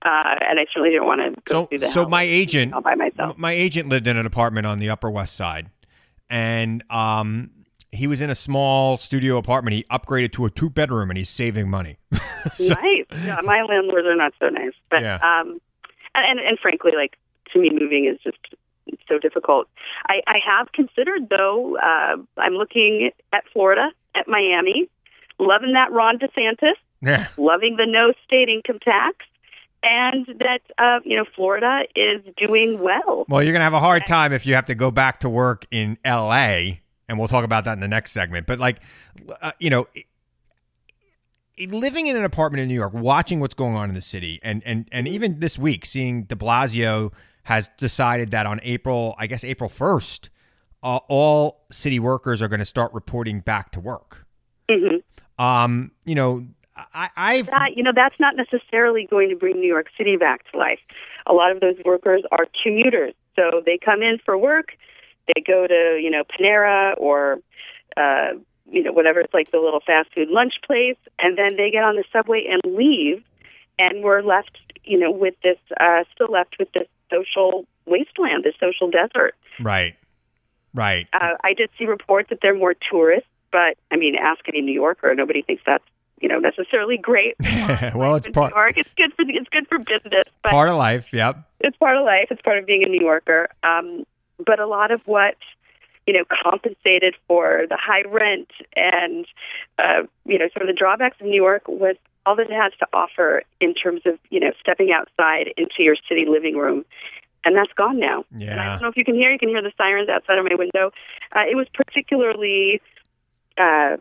[SPEAKER 4] uh, and I certainly didn't want to go
[SPEAKER 1] So,
[SPEAKER 4] through the
[SPEAKER 1] so my agent,
[SPEAKER 4] all by myself.
[SPEAKER 1] my agent lived in an apartment on the Upper West Side, and um, he was in a small studio apartment. He upgraded to a two bedroom, and he's saving money. So-
[SPEAKER 4] nice. Yeah, my landlords are not so nice, but
[SPEAKER 1] Yeah.
[SPEAKER 4] um, and, and and frankly, like to me, moving is just so difficult. I, I have considered though. Uh, I'm looking at Florida, at Miami, loving that Ron DeSantis,
[SPEAKER 1] Yeah.
[SPEAKER 4] loving the no state income tax, and that uh, you know Florida is doing well.
[SPEAKER 1] Well, you're gonna have a hard time if you have to go back to work in L.A. and we'll talk about that in the next segment. But like, uh, you know, living in an apartment in New York, watching what's going on in the city, and and and even this week, seeing De Blasio has decided that on April, I guess April first, uh, all city workers are going to start reporting back to work.
[SPEAKER 4] hmm
[SPEAKER 1] Um, you know, I, I've
[SPEAKER 4] that you know that's not necessarily going to bring New York City back to life. A lot of those workers are commuters, so they come in for work, they go to you know Panera or uh, you know whatever it's like the little fast food lunch place, and then they get on the subway and leave, and we're left you know with this uh, still left with this social wasteland, this social desert.
[SPEAKER 1] right, right.
[SPEAKER 4] Uh, I did see reports that they're more tourists, but I mean, ask any New Yorker, nobody thinks that's you know necessarily great.
[SPEAKER 1] well, it's part
[SPEAKER 4] New York. It's good for it's good for business, but
[SPEAKER 1] part of life. Yep.
[SPEAKER 4] it's part of life. It's part of being a New Yorker. Um, but a lot of what you know compensated for the high rent and uh, you know some of the drawbacks of New York was all that it has to offer in terms of you know stepping outside into your city living room. And that's gone now. And I don't know if you can hear. You can hear the sirens outside of my window. Uh, it was particularly uh,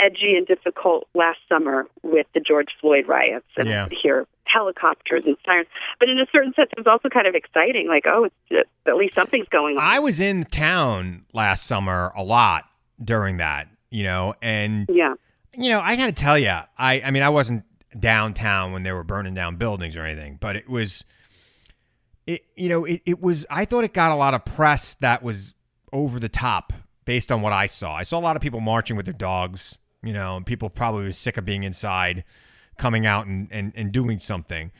[SPEAKER 4] edgy and difficult last summer with the George Floyd riots, and
[SPEAKER 1] Yeah.
[SPEAKER 4] I could hear helicopters and sirens. But in a certain sense, it was also kind of exciting. Like, oh, it's at least something's going on.
[SPEAKER 1] I was in town last summer a lot during that, you know, and
[SPEAKER 4] yeah,
[SPEAKER 1] you know, I got to tell you, I I mean, I wasn't downtown when they were burning down buildings or anything, but it was it you know, it, it was I thought it got a lot of press that was over the top based on what I saw. I saw a lot of people marching with their dogs, you know, and people probably were sick of being inside, coming out and and, and doing something.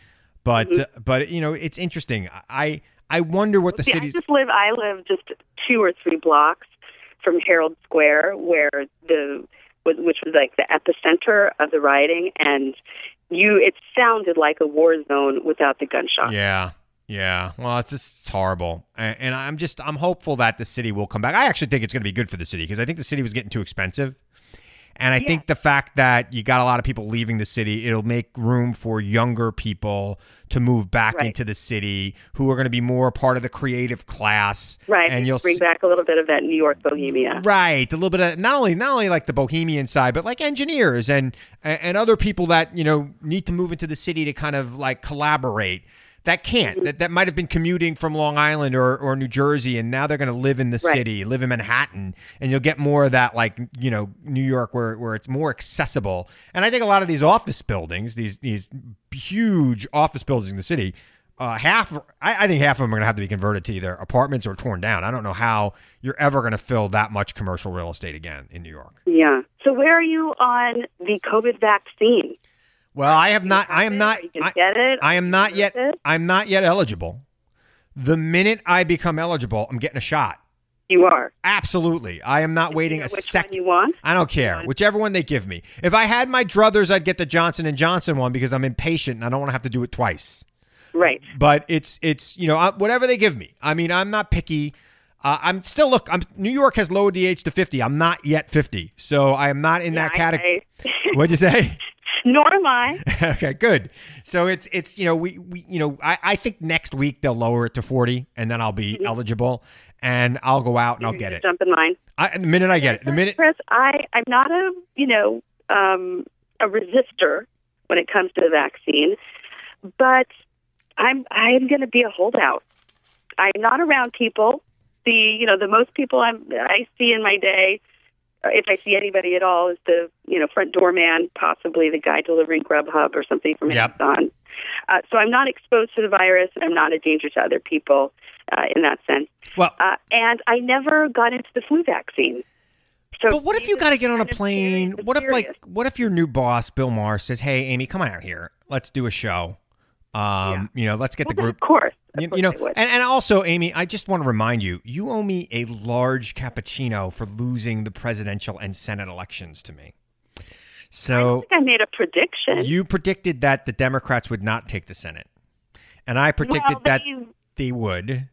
[SPEAKER 1] But
[SPEAKER 4] Mm-hmm.
[SPEAKER 1] uh, but you know, it's interesting. I I wonder what the
[SPEAKER 4] I
[SPEAKER 1] city's
[SPEAKER 4] just live. I live just two or three blocks from Herald Square, where the which was like the epicenter of the rioting, and you it sounded like a war zone without the gunshot.
[SPEAKER 1] Yeah. Yeah. Well, it's just it's horrible. And, and I'm just I'm hopeful that the city will come back. I actually think it's going to be good for the city because I think the city was getting too expensive. And I think the fact that you got a lot of people leaving the city, it'll make room for younger people to move back
[SPEAKER 4] Right.
[SPEAKER 1] into the city who are going to be more part of the creative class.
[SPEAKER 4] Right,
[SPEAKER 1] And you'll
[SPEAKER 4] bring back a little bit of that New York bohemia.
[SPEAKER 1] Right, a little bit of not only not only like the bohemian side, but like engineers and and other people that you know need to move into the city to kind of like collaborate. That can't. That that might have been commuting from Long Island or, or New Jersey, and now they're going to live in the
[SPEAKER 4] Right.
[SPEAKER 1] city, live in Manhattan, and you'll get more of that, like you know, New York, where where it's more accessible. And I think a lot of these office buildings, these these huge office buildings in the city, uh, half I, I think half of them are going to have to be converted to either apartments or torn down. I don't know how you're ever going to fill that much commercial real estate again in New York.
[SPEAKER 4] Yeah. So where are you on the COVID vaccine?
[SPEAKER 1] Well, I have not. I am not.
[SPEAKER 4] You
[SPEAKER 1] I,
[SPEAKER 4] get it.
[SPEAKER 1] I am not yet. I'm not yet eligible. The minute I become eligible, I'm getting a shot.
[SPEAKER 4] You are.
[SPEAKER 1] Absolutely. I am not waiting a
[SPEAKER 4] Which one
[SPEAKER 1] second.
[SPEAKER 4] you want?
[SPEAKER 1] I don't care. Whichever one they give me. If I had my druthers, I'd get the Johnson and Johnson one because I'm impatient and I don't want to have to do it twice.
[SPEAKER 4] Right.
[SPEAKER 1] But it's it's you know whatever they give me. I mean, I'm not picky. Uh, I'm still look. I'm New York has lowered the age to 50. I'm not yet 50, so I am not in that category. What'd you say?
[SPEAKER 4] Nor am I.
[SPEAKER 1] okay, good. So it's it's you know we we you know I, I think next week they'll lower it to 40 and then I'll be
[SPEAKER 4] Mm-hmm.
[SPEAKER 1] eligible and I'll go out and I'll get it.
[SPEAKER 4] Jump in line.
[SPEAKER 1] I, the minute I get it, the minute
[SPEAKER 4] Chris, I, I'm not a, you know, um, a resistor when it comes to the vaccine, but I'm, I'm going to be a holdout. I'm not around people. The, you know, the most people I'm, I see in my day, if I see anybody at all, is the, you know, front doorman, possibly the guy delivering Grubhub or something from
[SPEAKER 1] Yep.
[SPEAKER 4] Amazon. Uh, so I'm not exposed to the virus, and I'm not a danger to other people uh, in that sense.
[SPEAKER 1] well.
[SPEAKER 4] Uh, and I never got into the flu vaccine. So
[SPEAKER 1] But what if you got to get on a plane?
[SPEAKER 4] serious-
[SPEAKER 1] What if like what if your new boss Bill Maher says, "Hey, Amy, come on out here. Let's do a show." Um, you know, let's get
[SPEAKER 4] Well,
[SPEAKER 1] the group
[SPEAKER 4] Of course.
[SPEAKER 1] You, you know, and, and also, Amy, I just want to remind you, you owe me a large cappuccino for losing the presidential and Senate elections to me.
[SPEAKER 4] I
[SPEAKER 1] So
[SPEAKER 4] think I made a prediction.
[SPEAKER 1] you predicted that the Democrats would not take the Senate, and I predicted
[SPEAKER 4] well,
[SPEAKER 1] that
[SPEAKER 4] they,
[SPEAKER 1] they would,
[SPEAKER 4] did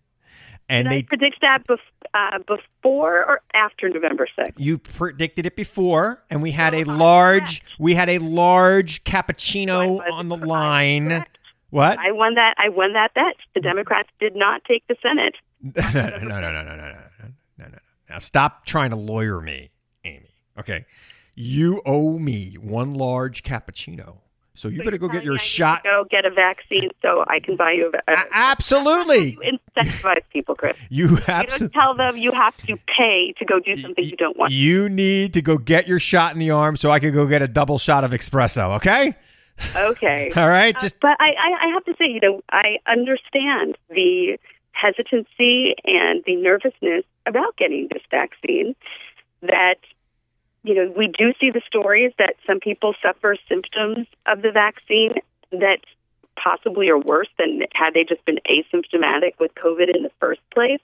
[SPEAKER 1] and
[SPEAKER 4] I
[SPEAKER 1] they.
[SPEAKER 4] predict that bef- uh, before or after November 6th?
[SPEAKER 1] You predicted it before, and we had a large,
[SPEAKER 4] correct.
[SPEAKER 1] we had a large cappuccino on the line.
[SPEAKER 4] Correct.
[SPEAKER 1] What?
[SPEAKER 4] I won that. I won that bet. The Democrats did not take the Senate.
[SPEAKER 1] no, no, no, no, no, no, no, no, no, no. Now stop trying to lawyer me, Amy. Okay, you owe me one large cappuccino, so you
[SPEAKER 4] So
[SPEAKER 1] better go get your
[SPEAKER 4] I
[SPEAKER 1] shot.
[SPEAKER 4] Go get a vaccine so I can buy you a.
[SPEAKER 1] Absolutely,
[SPEAKER 4] You incentivize people, Chris.
[SPEAKER 1] you
[SPEAKER 4] You
[SPEAKER 1] absolutely.
[SPEAKER 4] tell them you have to pay to go do something you don't want.
[SPEAKER 1] You need to go get your shot in the arm so I could go get a double shot of espresso. Okay.
[SPEAKER 4] Okay.
[SPEAKER 1] All right.
[SPEAKER 4] Uh,
[SPEAKER 1] Just
[SPEAKER 4] but I, I, I have to say, you know, I understand the hesitancy and the nervousness about getting this vaccine. That, you know, we do see the stories that some people suffer symptoms of the vaccine that possibly are worse than had they just been asymptomatic with COVID in the first place.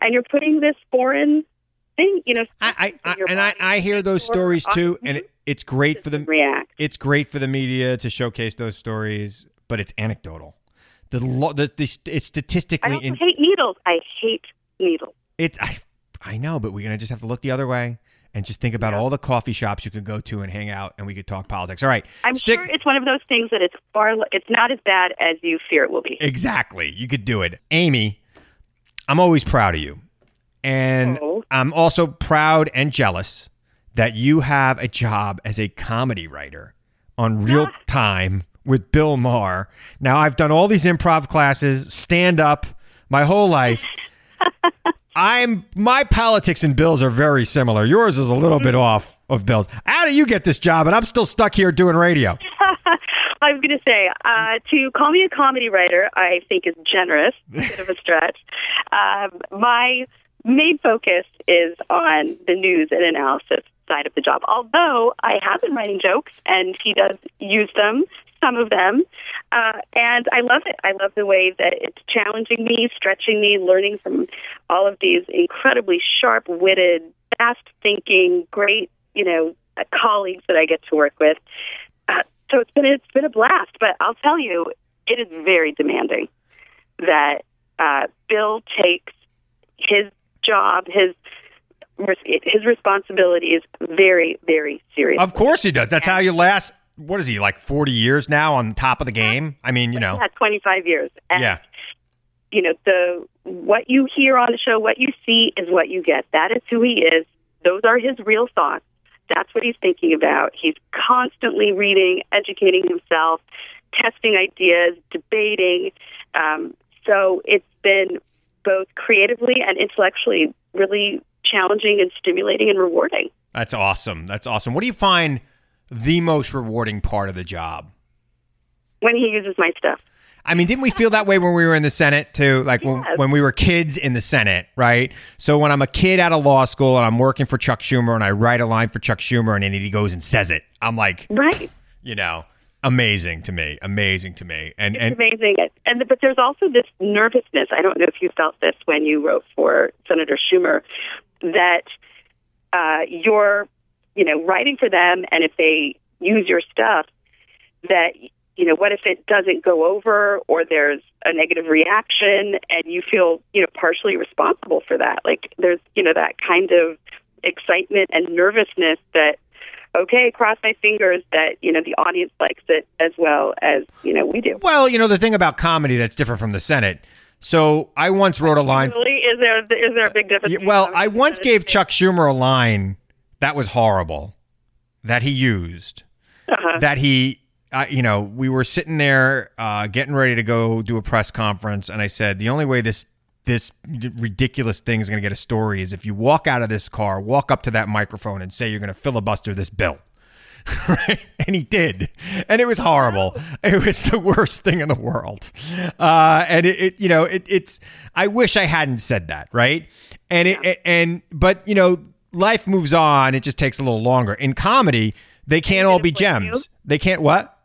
[SPEAKER 4] And you're putting this foreign thing, you know,
[SPEAKER 1] I, I, I and I, I hear those stories too, and it, it's great for the
[SPEAKER 4] react.
[SPEAKER 1] it's great for the media to showcase those stories, but it's anecdotal. The lo- the, the it's
[SPEAKER 4] I
[SPEAKER 1] statistically
[SPEAKER 4] also
[SPEAKER 1] in,
[SPEAKER 4] hate needles. I hate needles.
[SPEAKER 1] It's I, I know, but we're gonna just have to look the other way and just think about all the coffee shops you could go to and hang out, and we could talk politics. All right,
[SPEAKER 4] I'm
[SPEAKER 1] stick
[SPEAKER 4] sure it's one of those things that it's far. It's not as bad as you fear it will be.
[SPEAKER 1] exactly. You could do it, Amy. I'm always proud of you, and
[SPEAKER 4] Oh.
[SPEAKER 1] I'm also proud and jealous that you have a job as a comedy writer on Real Time with Bill Maher. Now I've done all these improv classes, stand up, my whole life. I'm my politics and Bill's are very similar. Yours is a little bit off of Bill's. How do you get this job? And I'm still stuck here doing radio.
[SPEAKER 4] I was going to say uh, to call me a comedy writer, I think is generous, a bit of a stretch. Um, my main focus is on the news and analysis side of the job. Although I have been writing jokes, and he does use them, some of them, uh, and I love it. I love the way that it's challenging me, stretching me, learning from all of these incredibly sharp-witted, fast-thinking, great, you know, uh, colleagues that I get to work with. Uh, so it's been it's been a blast. But I'll tell you, it is very demanding. That uh, Bill takes his job, his his responsibility is very, very serious.
[SPEAKER 1] Of course he does. That's how you last. What is he like? Forty years now on top of the game. I mean, you know.
[SPEAKER 4] Yeah, 25 years. And,
[SPEAKER 1] Yeah.
[SPEAKER 4] You know, the what you hear on the show, what you see is what you get. That is who he is. Those are his real thoughts. That's what he's thinking about. He's constantly reading, educating himself, testing ideas, debating. Um, so it's been both creatively and intellectually really challenging and stimulating and rewarding.
[SPEAKER 1] That's awesome. That's awesome. What do you find the most rewarding part of the job?
[SPEAKER 4] When he uses my stuff.
[SPEAKER 1] I mean, didn't we feel that way when we were in the Senate too? Like when, when we were kids in the Senate, right? So when I'm a kid out of law school and I'm working for Chuck Schumer and I write a line for Chuck Schumer and then he goes and says it, I'm like,
[SPEAKER 4] Right.
[SPEAKER 1] you know, amazing to me, amazing to me. And and
[SPEAKER 4] amazing. And but there's also this nervousness. I don't know if you felt this when you wrote for Senator Schumer that uh, you're, you know, writing for them, and if they use your stuff, that you know, what if it doesn't go over or there's a negative reaction and you feel, you know, partially responsible for that? Like there's, you know, that kind of excitement and nervousness that okay, cross my fingers that, you know, the audience likes it as well as, you know, we do.
[SPEAKER 1] Well, you know, the thing about comedy that's different from the Senate. So I once wrote a line.
[SPEAKER 4] Really? Is there is there a big difference?
[SPEAKER 1] Well, I once gave Chuck Schumer a line that was horrible that he used.
[SPEAKER 4] Uh-huh.
[SPEAKER 1] That he, uh, you know, we were sitting there uh, getting ready to go do a press conference, and I said the only way this this ridiculous thing is going to get a story is if you walk out of this car, walk up to that microphone, and say you're going to filibuster this bill. right? And he did, and it was horrible. It was the worst thing in the world. Uh, and it, it, you know, it, it's. I wish I hadn't said that, right? And it, and but you know, life moves on. It just takes a little longer. In comedy, they can't all be gems. They can't what?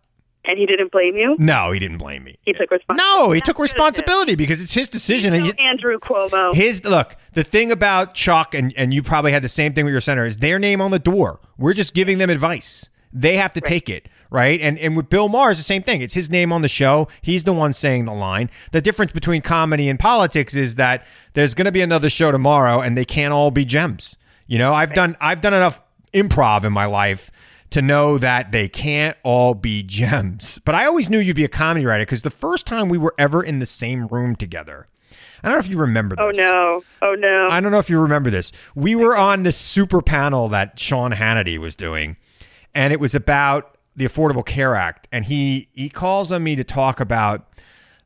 [SPEAKER 4] And he didn't blame you?
[SPEAKER 1] No, he didn't blame me.
[SPEAKER 4] He took responsibility.
[SPEAKER 1] No, he
[SPEAKER 4] That's
[SPEAKER 1] took responsibility because it's his decision. and
[SPEAKER 4] Andrew Cuomo.
[SPEAKER 1] his look, the thing about Chuck and and you probably had the same thing with your center is their name on the door. We're just giving them advice. They have to take it, right? And and with Bill Maher, it's the same thing. It's his name on the show. He's the one saying the line. The difference between comedy and politics is that there's going to be another show tomorrow, and they can't all be gems. You know, I've done I've done enough improv in my life to know that they can't all be gems. But I always knew you'd be a comedy writer because the first time we were ever in the same room together. I don't know if you remember oh, this.
[SPEAKER 4] oh no. Oh no.
[SPEAKER 1] I don't know if you remember this. We were on this super panel that Sean Hannity was doing, and it was about the Affordable Care Act. And he he calls on me to talk about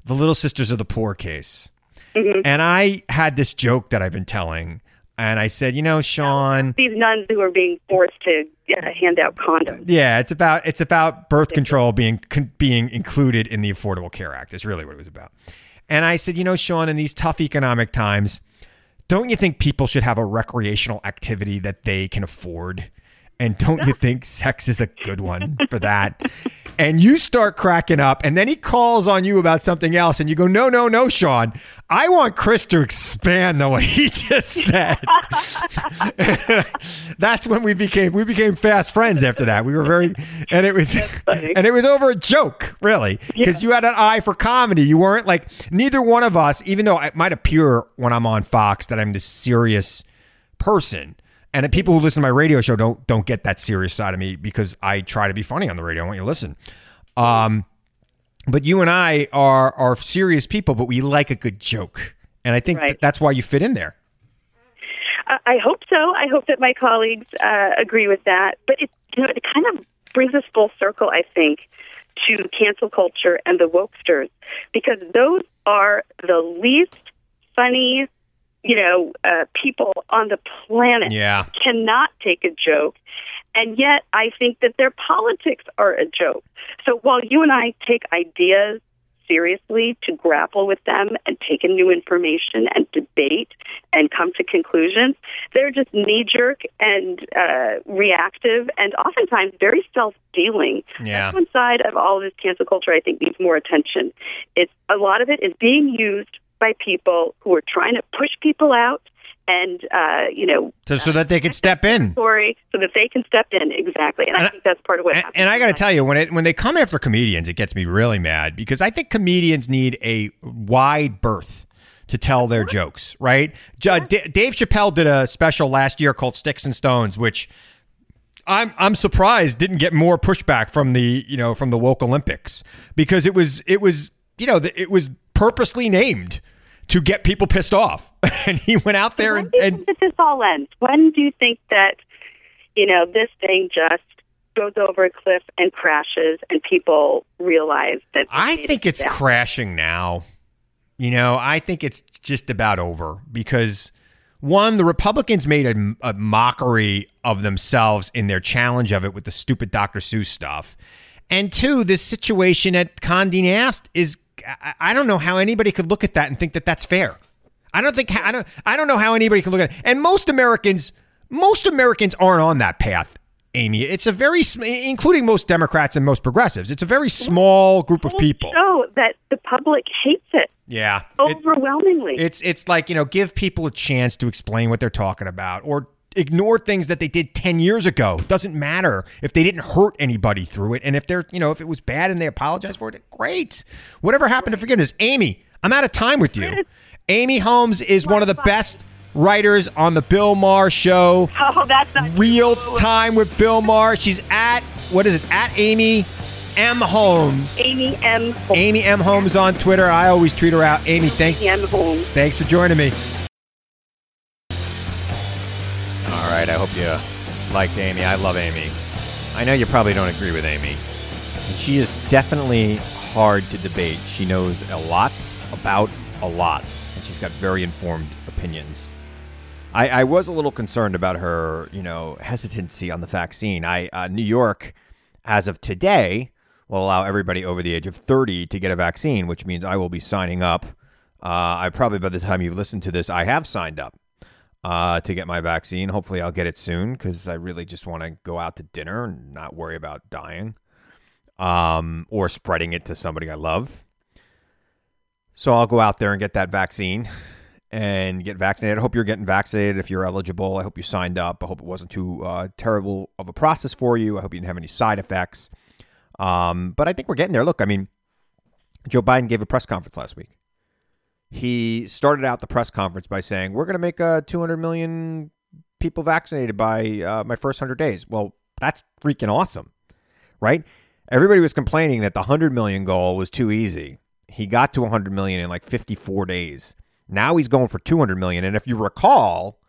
[SPEAKER 1] the Little Sisters of the Poor case. Mm-hmm. And I had this joke that I've been telling, and I said, you know, Sean,
[SPEAKER 4] These nuns who are being forced to uh, hand out condoms.
[SPEAKER 1] yeah, it's about it's about birth control being con- being included in the Affordable Care Act. Is really what it was about. And I said, you know, Sean, in these tough economic times, don't you think people should have a recreational activity that they can afford? And don't you think sex is a good one for that? And you start cracking up, and then he calls on you about something else, and you go, No, no, no, Sean. I want Chris to expand on what he just said. That's when we became we became fast friends after that. We were very and it was and it was over a joke, really. Because you had an eye for comedy. You weren't like neither one of us, even though it might appear when I'm on Fox that I'm this serious person. And the people who listen to my radio show don't don't get that serious side of me because I try to be funny on the radio. I want you to listen. Um, but you and I are are serious people, but we like a good joke, and I think
[SPEAKER 4] Right.
[SPEAKER 1] that that's why you fit in there.
[SPEAKER 4] I I hope so. I hope that my colleagues uh, agree with that. But it, you know, it kind of brings us full circle, I think, to cancel culture and the wokesters, because those are the least funny, you know, uh, people on the planet.
[SPEAKER 1] Yeah.
[SPEAKER 4] Cannot take a joke. And yet, I think that their politics are a joke. So while you and I take ideas seriously to grapple with them and take in new information and debate and come to conclusions, they're just knee jerk and uh, reactive and oftentimes very self dealing.
[SPEAKER 1] Yeah.
[SPEAKER 4] That's one side of all this cancel culture I think needs more attention. It's a lot of it is being used by people who are trying to push people out and uh, you know
[SPEAKER 1] So, so that they could step in.
[SPEAKER 4] story so that they can step in exactly. And, I think that's part of what
[SPEAKER 1] And,
[SPEAKER 4] happens.
[SPEAKER 1] and I got to tell you, when it when they come after comedians, it gets me really mad because I think comedians need a wide berth to tell their jokes. Right? J- D- Dave Chappelle did a special last year called Sticks and Stones, which I'm I'm surprised didn't get more pushback from the you know from the woke Olympics because it was it was you know it was purposely named to get people pissed off, and he went out there
[SPEAKER 4] when
[SPEAKER 1] and, and
[SPEAKER 4] this all ends? When do you think that you know this thing just goes over a cliff and crashes, and people realize that?
[SPEAKER 1] I think it's
[SPEAKER 4] mistake?
[SPEAKER 1] crashing now. You know, I think it's just about over because one, the Republicans made a, a mockery of themselves in their challenge of it with the stupid Dr. Seuss stuff. And two, this situation at Condé Nast is, I, I don't know how anybody could look at that and think that that's fair. I don't think, I don't, I don't know how anybody can look at it. And most Americans, most Americans aren't on that path. Amy, it's a very, including most Democrats and most progressives, it's a very small group of people.
[SPEAKER 4] Show that the public hates it
[SPEAKER 1] Yeah. It-
[SPEAKER 4] overwhelmingly.
[SPEAKER 1] it's it's like, you know, give people a chance to explain what they're talking about or ignore things that they did 10 years ago. It doesn't matter if they didn't hurt anybody through it. And if they're, you know, if it was bad and they apologize for it, great. Whatever happened to forgiveness? Amy, I'm out of time with you. Amy Holmes is one of the best writers on the Bill Maher show.
[SPEAKER 4] Oh, that's not
[SPEAKER 1] Real
[SPEAKER 4] true.
[SPEAKER 1] time with Bill Maher. She's at, what is it? At Amy M. Holmes.
[SPEAKER 4] Amy M. Holmes.
[SPEAKER 1] Amy M. Holmes on Twitter. I always tweet her out. Amy, thanks.
[SPEAKER 4] Amy M. Holmes.
[SPEAKER 1] Thanks for joining me. Right, I hope you liked Amy. I love Amy. I know you probably don't agree with Amy. She is definitely hard to debate. She knows a lot about a lot, and she's got very informed opinions. I, I was a little concerned about her, you know, hesitancy on the vaccine. I uh, New York, as of today, will allow everybody over the age of 30 to get a vaccine, which means I will be signing up. Uh, I probably by the time you've listened to this, I have signed up uh, to get my vaccine. Hopefully, I'll get it soon because I really just want to go out to dinner and not worry about dying um, or spreading it to somebody I love. So I'll go out there and get that vaccine and get vaccinated. I hope you're getting vaccinated if you're eligible. I hope you signed up. I hope it wasn't too uh, terrible of a process for you. I hope you didn't have any side effects. Um, but I think we're getting there. Look, I mean, Joe Biden gave a press conference last week. He started out the press conference by saying, "We're going to make uh, 200 million people vaccinated by uh, my first 100 days." Well, that's freaking awesome, right? Everybody was complaining that the 100 million goal was too easy. He got to 100 million in like 54 days. Now he's going for 200 million. And if you recall,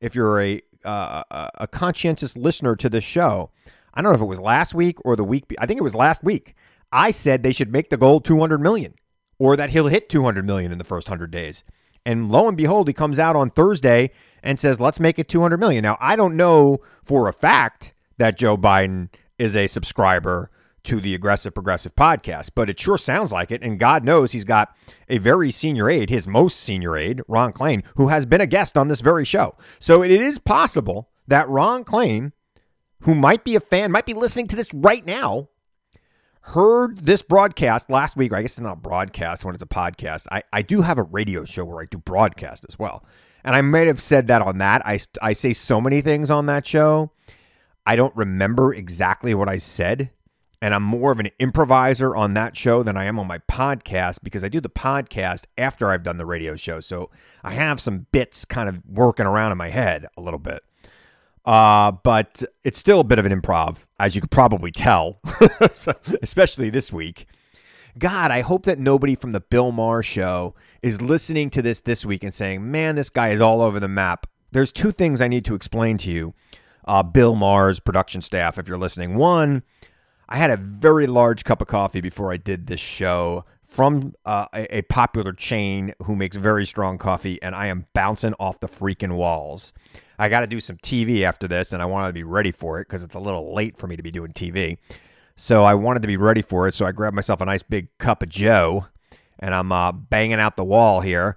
[SPEAKER 1] if you're a uh, a- conscientious listener to this show, I don't know if it was last week or the week. I think it was last week. I said they should make the goal 200 million, or that he'll hit 200 million in the first 100 days. And lo and behold, he comes out on Thursday and says, "Let's make it 200 million." Now, I don't know for a fact that Joe Biden is a subscriber to the Aggressive Progressive podcast, but it sure sounds like it. And God knows he's got a very senior aide, his most senior aide, Ron Klain, who has been a guest on this very show. So it is possible that Ron Klain, who might be a fan, might be listening to this right now, heard this broadcast last week. I guess it's not a broadcast when it's a podcast. I, I do have a radio show where I do broadcast as well. And I might have said that on that. I, I say so many things on that show. I don't remember exactly what I said. And I'm more of an improviser on that show than I am on my podcast because I do the podcast after I've done the radio show. So I have some bits kind of working around in my head a little bit. Uh, but it's still a bit of an improv, as you could probably tell, especially this week. God, I hope that nobody from the Bill Maher show is listening to this this week and saying, man, this guy is all over the map. There's two things I need to explain to you, uh, Bill Maher's production staff, if you're listening. One, I had a very large cup of coffee before I did this show from uh, a, a popular chain who makes very strong coffee, and I am bouncing off the freaking walls. I got to do some TV after this, and I wanted to be ready for it because it's a little late for me to be doing TV. So I wanted to be ready for it. So I grabbed myself a nice big cup of Joe, and I'm uh, banging out the wall here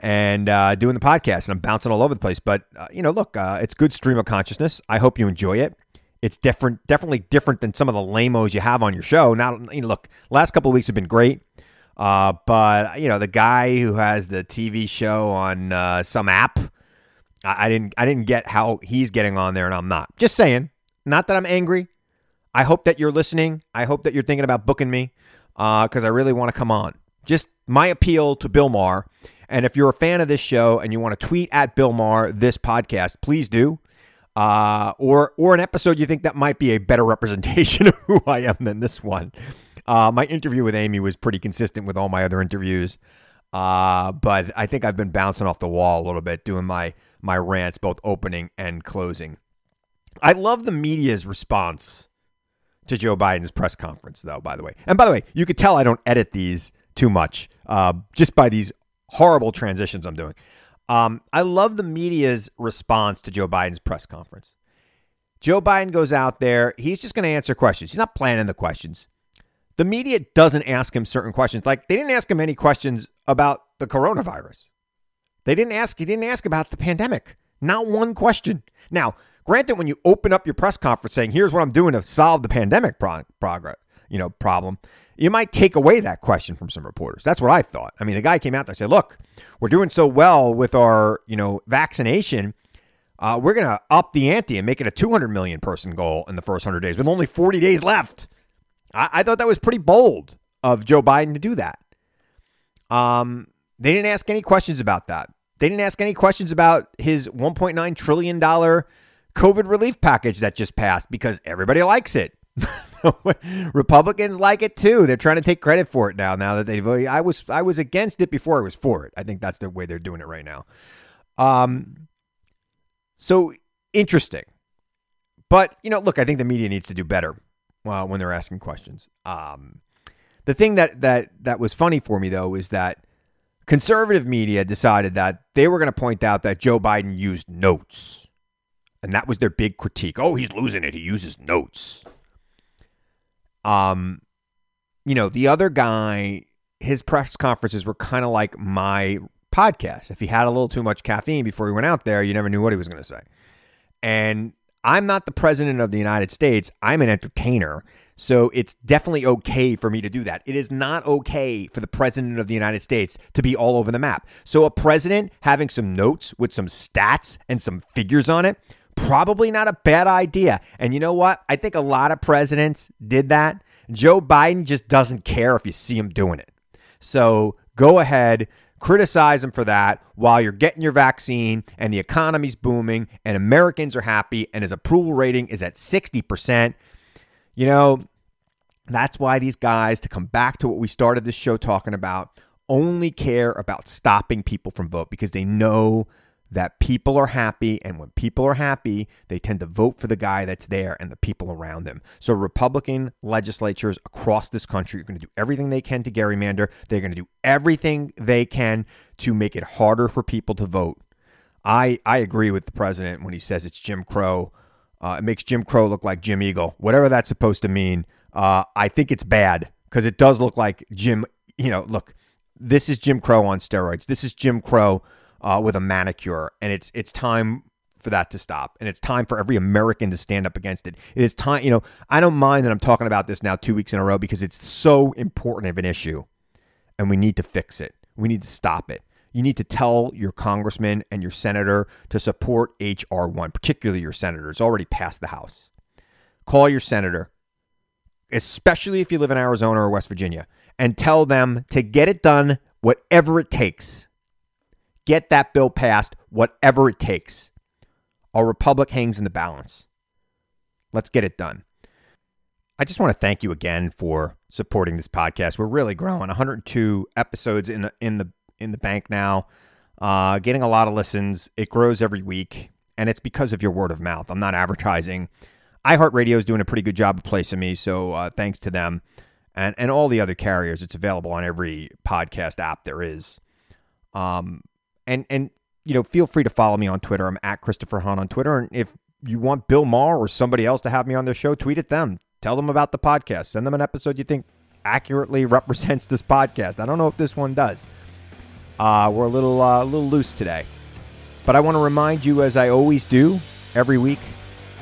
[SPEAKER 1] and uh, doing the podcast, and I'm bouncing all over the place. But uh, you know, look, uh, it's good stream of consciousness. I hope you enjoy it. It's different, definitely different than some of the lamos you have on your show. Now, you know, look, last couple of weeks have been great. Uh, but you know, the guy who has the TV show on uh, some app, I, I didn't, I didn't get how he's getting on there, and I'm not. Just saying. Not that I'm angry. I hope that you're listening. I hope that you're thinking about booking me because I really want to come on. Just my appeal to Bill Maher. And if you're a fan of this show and you want to tweet at Bill Maher this podcast, please do. Uh, or or an episode you think that might be a better representation of who I am than this one. Uh, my interview with Amy was pretty consistent with all my other interviews, uh, but I think I've been bouncing off the wall a little bit, doing my my rants, both opening and closing. I love the media's response to Joe Biden's press conference, though, by the way. And by the way, you could tell I don't edit these too much uh, just by these horrible transitions I'm doing. Um, I love the media's response to Joe Biden's press conference. Joe Biden goes out there, he's just going to answer questions. He's not planning the questions. The media doesn't ask him certain questions. Like they didn't ask him any questions about the coronavirus. They didn't ask, he didn't ask about the pandemic. Not one question. Now, granted, when you open up your press conference saying, here's what I'm doing to solve the pandemic pro- progress, you know, problem, you might take away that question from some reporters. That's what I thought. I mean, the guy came out there and said, look, we're doing so well with our, you know, vaccination. Uh, we're going to up the ante and make it a 200 million person goal in the first 100 days with only 40 days left. I, I thought that was pretty bold of Joe Biden to do that. Um, they didn't ask any questions about that. They didn't ask any questions about his $1.9 trillion COVID relief package that just passed because everybody likes it. Republicans like it too. They're trying to take credit for it now. Now that they voted, I was I was against it before I was for it. I think that's the way they're doing it right now. Um, so interesting, but you know, look, I think the media needs to do better uh, when they're asking questions. Um, the thing that that that was funny for me though is that conservative media decided that they were going to point out that Joe Biden used notes. And that was their big critique. Oh, he's losing it. He uses notes. Um, you know, the other guy, his press conferences were kind of like my podcast. If he had a little too much caffeine before he went out there, you never knew what he was going to say. And I'm not the president of the United States. I'm an entertainer. So it's definitely okay for me to do that. It is not okay for the president of the United States to be all over the map. So a president having some notes with some stats and some figures on it, probably not a bad idea. And you know what? I think a lot of presidents did that. Joe Biden just doesn't care if you see him doing it. So go ahead, criticize him for that while you're getting your vaccine and the economy's booming and Americans are happy and his approval rating is at 60%. You know, that's why these guys, to come back to what we started this show talking about, only care about stopping people from vote because they know that people are happy. And when people are happy, they tend to vote for the guy that's there and the people around them. So, Republican legislatures across this country are going to do everything they can to gerrymander. They're going to do everything they can to make it harder for people to vote. I, I agree with the president when he says it's Jim Crow uh, it makes Jim Crow look like Jim Eagle, whatever that's supposed to mean. Uh, I think it's bad because it does look like Jim. You know, look, this is Jim Crow on steroids. This is Jim Crow uh, with a manicure, and it's it's time for that to stop, and it's time for every American to stand up against it. It is time. You know, I don't mind that I'm talking about this now two weeks in a row because it's so important of an issue, and we need to fix it. We need to stop it you need to tell your congressman and your senator to support H.R. 1, particularly your senator. It's already passed the House. Call your senator, especially if you live in Arizona or West Virginia, and tell them to get it done, whatever it takes. Get that bill passed, whatever it takes. Our republic hangs in the balance. Let's get it done. I just want to thank you again for supporting this podcast. We're really growing. 102 episodes in in the in the bank now, uh, getting a lot of listens. It grows every week, and it's because of your word of mouth. I'm not advertising. iHeartRadio is doing a pretty good job of placing me, so uh, thanks to them and and all the other carriers. It's available on every podcast app there is. Um, and and you know, feel free to follow me on Twitter. I'm at Christopher Hahn on Twitter, and if you want Bill Maher or somebody else to have me on their show, tweet at them. Tell them about the podcast. Send them an episode you think accurately represents this podcast. I don't know if this one does. Uh, we're a little uh, a little loose today, but I want to remind you, as I always do every week,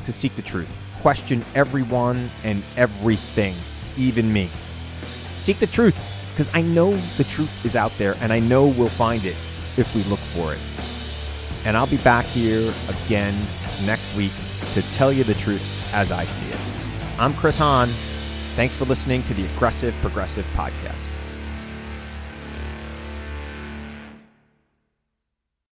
[SPEAKER 1] to seek the truth. Question everyone and everything, even me. Seek the truth, because I know the truth is out there, and I know we'll find it if we look for it. And I'll be back here again next week to tell you the truth as I see it. I'm Chris Hahn. Thanks for listening to the Aggressive Progressive Podcast.